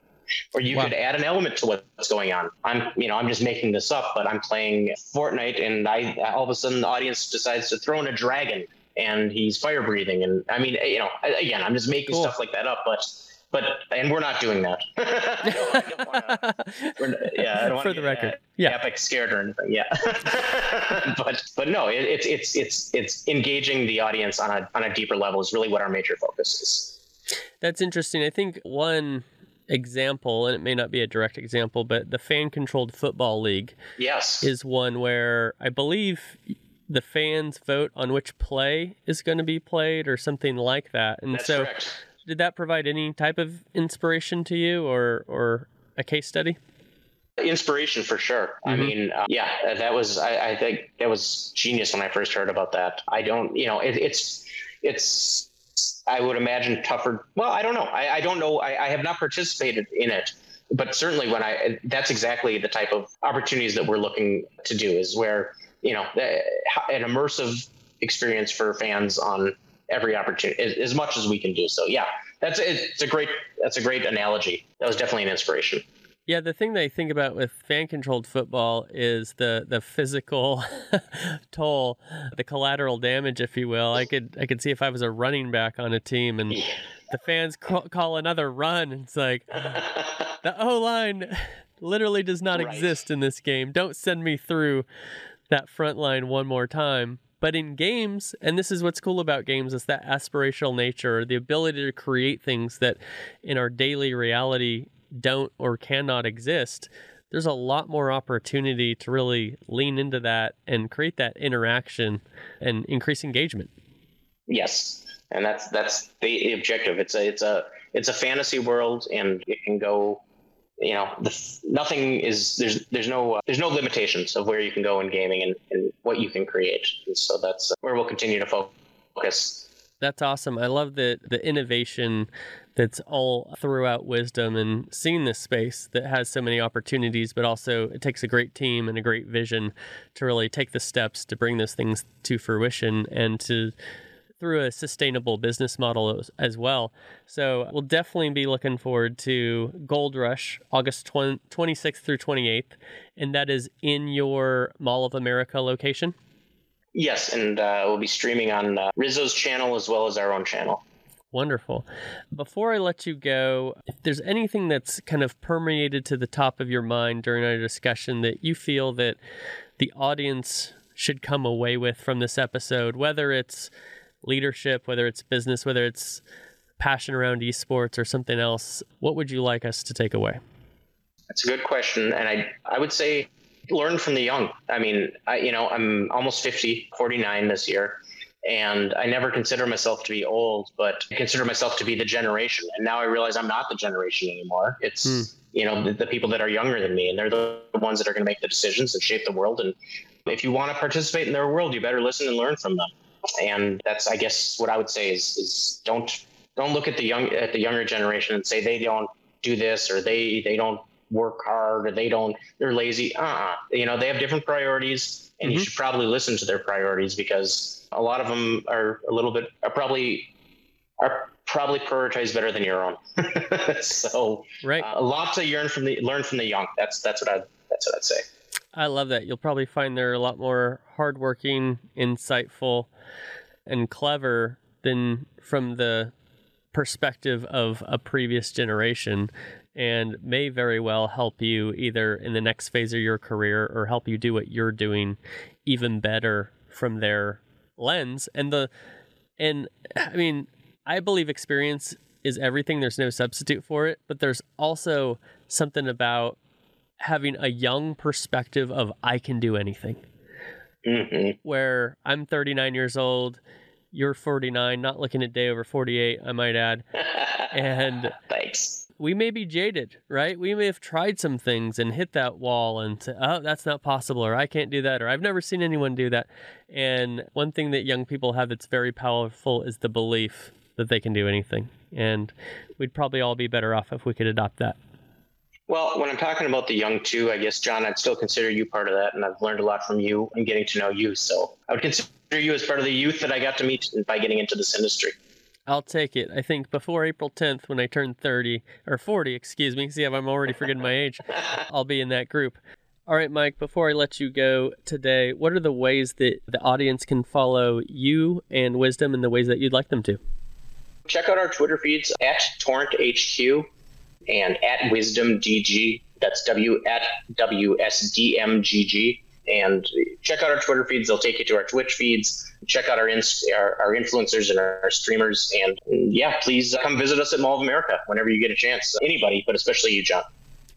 or you wow. could add an element to what's going on. I'm, you know, I'm just making this up, but I'm playing Fortnite, and I all of a sudden the audience decides to throw in a dragon, and he's fire breathing, and I mean, you know, again, I'm just making cool. stuff like that up, but. But and we're not doing that. yeah, I don't for the record, uh, yeah, epic scared or anything. Yeah, but but no, it, it's it's it's it's engaging the audience on a on a deeper level is really what our major focus is. That's interesting. I think one example, and it may not be a direct example, but the fan controlled football league yes. is one where I believe the fans vote on which play is going to be played or something like that. And That's so correct. did that provide any type of inspiration to you or or a case study? Inspiration for sure. Mm-hmm. I mean, uh, yeah, that was I, I, think that was genius when I first heard about that. I don't, you know, it, it's it's I would imagine tougher. Well, I don't know. I, I don't know. I, I, have not participated in it, but certainly when I, that's exactly the type of opportunities that we're looking to do is where, you know, eh, an immersive experience for fans on every opportunity as much as we can do. So yeah, that's, it's a great, that's a great analogy. That was definitely an inspiration. Yeah, the thing that I think about with fan controlled football is the the physical toll, the collateral damage, if you will. I could I could see if I was a running back on a team and the fans call, call another run, it's like the O line literally does not right. exist in this game. Don't send me through that front line one more time. But in games, and this is what's cool about games, is that aspirational nature, the ability to create things that in our daily reality don't or cannot exist, there's a lot more opportunity to really lean into that and create that interaction and increase engagement. Yes, and that's that's the objective. It's a it's a it's a fantasy world, and it can go. You know, the, nothing is there's there's no uh, there's no limitations of where you can go in gaming and, and what you can create. And so that's where we'll continue to focus. That's awesome. I love the the innovation that's all throughout wisdom and seeing this space that has so many opportunities, but also it takes a great team and a great vision to really take the steps to bring those things to fruition and to through a sustainable business model as well. So we'll definitely be looking forward to Gold Rush, August 20, 26th through 28th, and that is in your Mall of America location. Yes, and uh, we'll be streaming on uh, Rizzo's channel as well as our own channel. Wonderful. Before I let you go, if there's anything that's kind of permeated to the top of your mind during our discussion that you feel that the audience should come away with from this episode, whether it's leadership, whether it's business, whether it's passion around esports or something else, what would you like us to take away? That's a good question. And I, I would say learn from the young. I mean, I, you know, I'm almost 50, 49 this year and I never consider myself to be old, but I consider myself to be the generation. And now I realize I'm not the generation anymore. It's mm. you know the, the, people that are younger than me, and they're the ones that are going to make the decisions and shape the world. And if you want to participate in their world, you better listen and learn from them. And that's I guess what I would say is is don't don't look at the young at the younger generation and say they don't do this or they they don't work hard or they don't they're lazy. Uh uh-uh. You know they have different priorities, and mm-hmm. you should probably listen to their priorities because a lot of them are a little bit are probably are probably prioritized better than your own. so right, uh, a lot to learn from the learn from the young. That's that's what I that's what I'd say. I love that. You'll probably find they're a lot more hardworking, insightful, and clever than from the perspective of a previous generation and may very well help you either in the next phase of your career or help you do what you're doing even better from their lens and the and i mean i believe experience is everything. There's no substitute for it. But there's also something about having a young perspective of I can do anything. Mm-hmm. Where I'm 39 years old, you're 49, not looking at day over 48, I might add. And thanks. We may be jaded, right? We may have tried some things and hit that wall and say, oh, that's not possible, or I can't do that, or I've never seen anyone do that. And one thing that young people have that's very powerful is the belief that they can do anything. And we'd probably all be better off if we could adopt that. Well, when I'm talking about the young too, I guess John, I'd still consider you part of that, and I've learned a lot from you and getting to know you. So I would consider you as part of the youth that I got to meet by getting into this industry. I'll take it. I think before April 10th, when I turn 30 or 40, excuse me, see if I'm already forgetting my age, I'll be in that group. All right, Mike, before I let you go today, what are the ways that the audience can follow you and Wisdom in the ways that you'd like them to? Check out our Twitter feeds at Torrent HQ and at Wisdom GG. That's W at WSDMGG. And check out our Twitter feeds. They'll take you to our Twitch feeds. Check out our inst- our, our influencers and our, our streamers. And yeah, please uh, come visit us at Mall of America whenever you get a chance. Anybody, but especially you, John.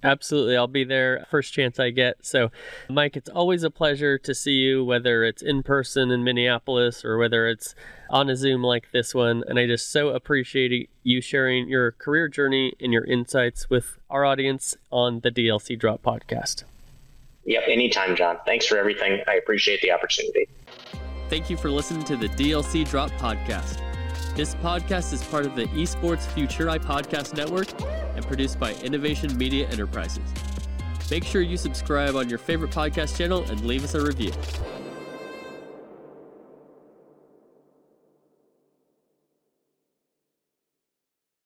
Absolutely. I'll be there first chance I get. So, Mike, it's always a pleasure to see you, whether it's in person in Minneapolis or whether it's on a Zoom like this one. And I just so appreciate you sharing your career journey and your insights with our audience on the DLC Drop podcast. Yep, anytime, John. Thanks for everything. I appreciate the opportunity. Thank you for listening to the DLC Drop podcast. This podcast is part of the Esports Future I Podcast Network and produced by Innovation Media Enterprises. Make sure you subscribe on your favorite podcast channel and leave us a review.